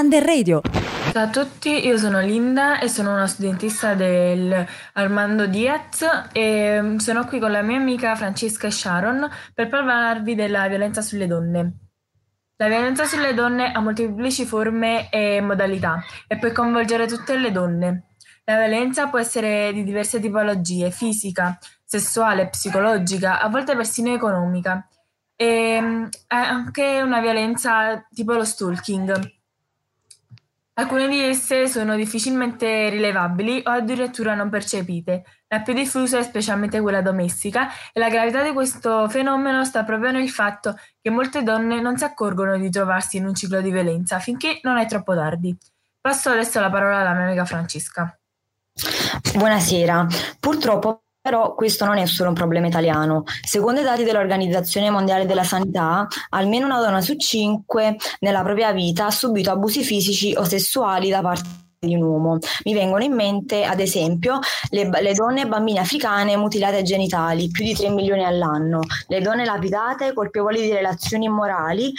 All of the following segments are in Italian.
Under Radio. Ciao a tutti, io sono Linda e sono una studentessa del Armando Diaz e mm, sono qui con la mia amica Francesca Sharon per parlarvi della violenza sulle donne. La violenza sulle donne ha molteplici forme e modalità e può coinvolgere tutte le donne. La violenza può essere di diverse tipologie, fisica, sessuale, psicologica, a volte persino economica. E mm, anche una violenza tipo lo stalking. Alcune di esse sono difficilmente rilevabili o addirittura non percepite. La più diffusa è specialmente quella domestica e la gravità di questo fenomeno sta proprio nel fatto che molte donne non si accorgono di trovarsi in un ciclo di violenza finché non è troppo tardi. Passo adesso la parola alla mia amica Francesca. Buonasera. Purtroppo però questo non è solo un problema italiano. Secondo i dati dell'Organizzazione Mondiale della Sanità, almeno una donna su cinque nella propria vita ha subito abusi fisici o sessuali da parte di un uomo. Mi vengono in mente, ad esempio, le, le donne e bambine africane mutilate ai genitali, più di 3 milioni all'anno, le donne lapidate colpevoli di relazioni immorali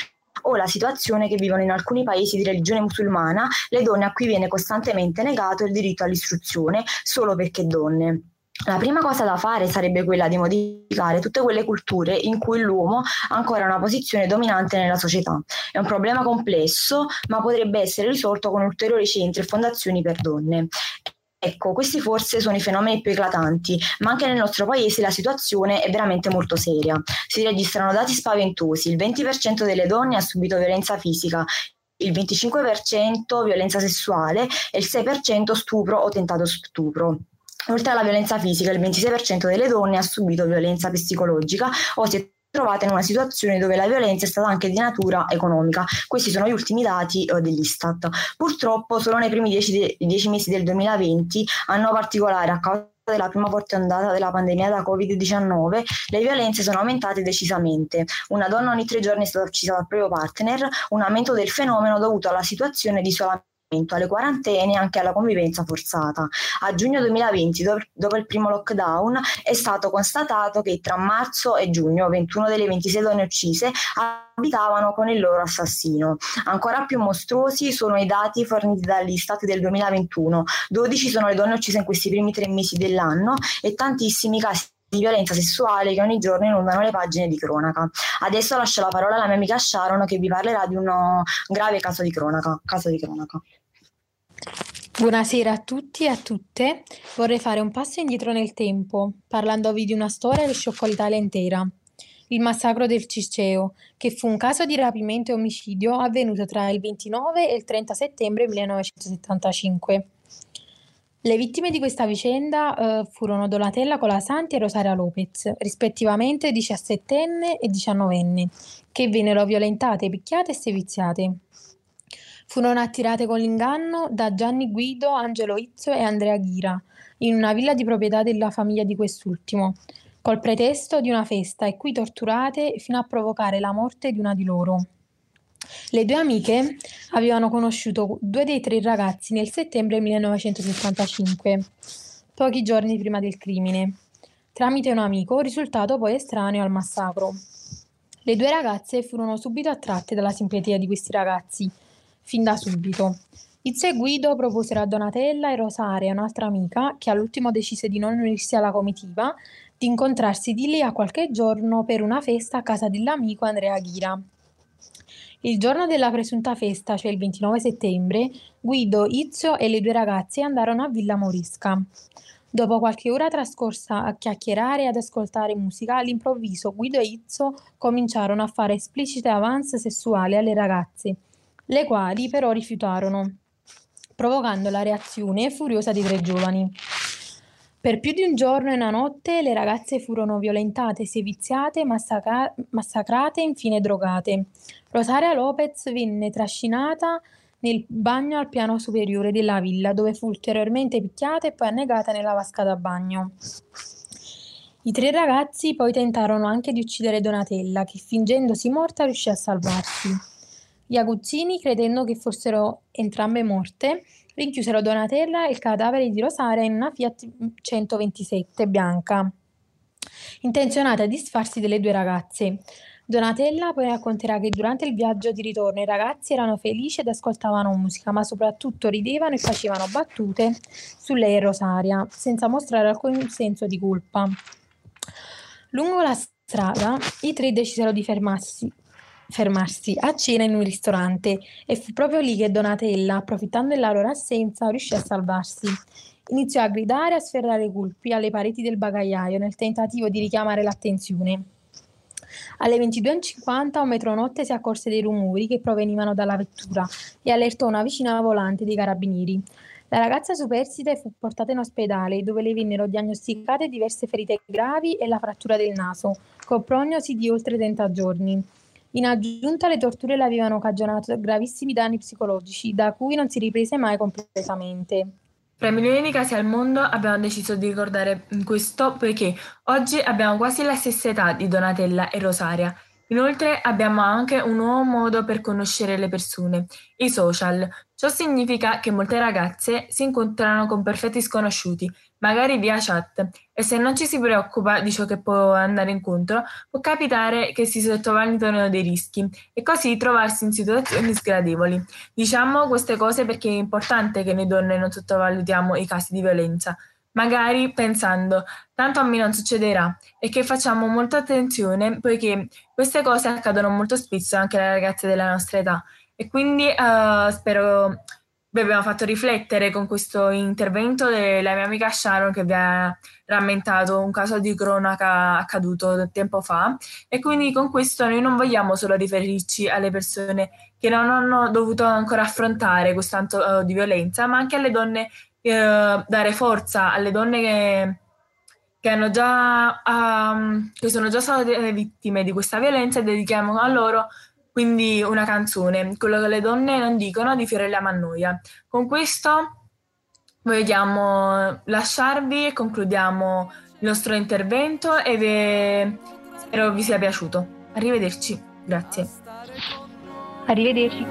o la situazione che vivono in alcuni paesi di religione musulmana le donne a cui viene costantemente negato il diritto all'istruzione solo perché donne. La prima cosa da fare sarebbe quella di modificare tutte quelle culture in cui l'uomo ha ancora una posizione dominante nella società. È un problema complesso, ma potrebbe essere risolto con ulteriori centri e fondazioni per donne. Ecco, questi forse sono i fenomeni più eclatanti, ma anche nel nostro paese la situazione è veramente molto seria. Si registrano dati spaventosi, il 20% delle donne ha subito violenza fisica, il 25% violenza sessuale e il 6% stupro o tentato stupro. Oltre alla violenza fisica, il 26% delle donne ha subito violenza psicologica o si è trovata in una situazione dove la violenza è stata anche di natura economica. Questi sono gli ultimi dati eh, dell'Istat. Purtroppo solo nei primi dieci, de- dieci mesi del 2020, anno particolare a causa della prima forte ondata della pandemia da Covid-19, le violenze sono aumentate decisamente. Una donna ogni tre giorni è stata uccisa dal proprio partner, un aumento del fenomeno dovuto alla situazione di isolamento alle quarantene e anche alla convivenza forzata. A giugno 2020, dopo il primo lockdown, è stato constatato che tra marzo e giugno 21 delle 26 donne uccise abitavano con il loro assassino. Ancora più mostruosi sono i dati forniti dagli stati del 2021. 12 sono le donne uccise in questi primi tre mesi dell'anno e tantissimi casi di violenza sessuale che ogni giorno inondano le pagine di cronaca. Adesso lascio la parola alla mia amica Sharon che vi parlerà di un grave caso di cronaca. Caso di cronaca. Buonasera a tutti e a tutte. Vorrei fare un passo indietro nel tempo, parlandovi di una storia che scioccò l'Italia intera. Il massacro del Ciceo, che fu un caso di rapimento e omicidio avvenuto tra il 29 e il 30 settembre 1975. Le vittime di questa vicenda eh, furono Donatella Colasanti e Rosaria Lopez, rispettivamente 17enne e 19enne, che vennero violentate, picchiate e seviziate. Furono attirate con l'inganno da Gianni Guido, Angelo Izzo e Andrea Ghira in una villa di proprietà della famiglia di quest'ultimo, col pretesto di una festa e qui torturate fino a provocare la morte di una di loro. Le due amiche avevano conosciuto due dei tre ragazzi nel settembre 1975, pochi giorni prima del crimine, tramite un amico risultato poi estraneo al massacro. Le due ragazze furono subito attratte dalla simpatia di questi ragazzi fin da subito. Izzo e Guido proposero a Donatella e Rosaria, un'altra amica, che all'ultimo decise di non unirsi alla comitiva, di incontrarsi di lì a qualche giorno per una festa a casa dell'amico Andrea Ghira. Il giorno della presunta festa, cioè il 29 settembre, Guido, Izzo e le due ragazze andarono a Villa Morisca. Dopo qualche ora trascorsa a chiacchierare e ad ascoltare musica, all'improvviso Guido e Izzo cominciarono a fare esplicite avance sessuali alle ragazze le quali però rifiutarono, provocando la reazione furiosa dei tre giovani. Per più di un giorno e una notte le ragazze furono violentate, seviziate, massacra- massacrate e infine drogate. Rosaria Lopez venne trascinata nel bagno al piano superiore della villa, dove fu ulteriormente picchiata e poi annegata nella vasca da bagno. I tre ragazzi poi tentarono anche di uccidere Donatella, che fingendosi morta riuscì a salvarsi. Gli aguzzini, credendo che fossero entrambe morte, rinchiusero Donatella e il cadavere di Rosaria in una Fiat 127 bianca, intenzionata a disfarsi delle due ragazze. Donatella poi racconterà che durante il viaggio di ritorno i ragazzi erano felici ed ascoltavano musica, ma soprattutto ridevano e facevano battute su lei e Rosaria, senza mostrare alcun senso di colpa. Lungo la strada, i tre decisero di fermarsi, fermarsi a cena in un ristorante e fu proprio lì che Donatella, approfittando della loro assenza, riuscì a salvarsi. Iniziò a gridare e a sferrare colpi alle pareti del bagagliaio nel tentativo di richiamare l'attenzione. Alle 22.50 un metronotte si accorse dei rumori che provenivano dalla vettura e allertò una vicina volante dei carabinieri. La ragazza superstite fu portata in ospedale dove le vennero diagnosticate diverse ferite gravi e la frattura del naso, con prognosi di oltre 30 giorni. In aggiunta le torture le avevano cagionato gravissimi danni psicologici, da cui non si riprese mai completamente. Tra i milioni di casi al mondo abbiamo deciso di ricordare questo poiché oggi abbiamo quasi la stessa età di Donatella e Rosaria. Inoltre abbiamo anche un nuovo modo per conoscere le persone, i social. Ciò significa che molte ragazze si incontrano con perfetti sconosciuti, magari via chat, e se non ci si preoccupa di ciò che può andare incontro, può capitare che si sottovalutino dei rischi e così trovarsi in situazioni sgradevoli. Diciamo queste cose perché è importante che noi donne non sottovalutiamo i casi di violenza, magari pensando tanto a me non succederà e che facciamo molta attenzione poiché queste cose accadono molto spesso anche alle ragazze della nostra età e quindi uh, spero vi abbiamo fatto riflettere con questo intervento della mia amica Sharon che vi ha rammentato un caso di cronaca accaduto tempo fa. E quindi con questo noi non vogliamo solo riferirci alle persone che non hanno dovuto ancora affrontare questo tanto uh, di violenza ma anche alle donne eh, dare forza alle donne che, che, hanno già, um, che sono già state vittime di questa violenza e dedichiamo a loro quindi una canzone, quello che le donne non dicono di Fiorella Mannoia. Con questo vogliamo lasciarvi e concludiamo il nostro intervento e vi, spero vi sia piaciuto. Arrivederci, grazie. Arrivederci.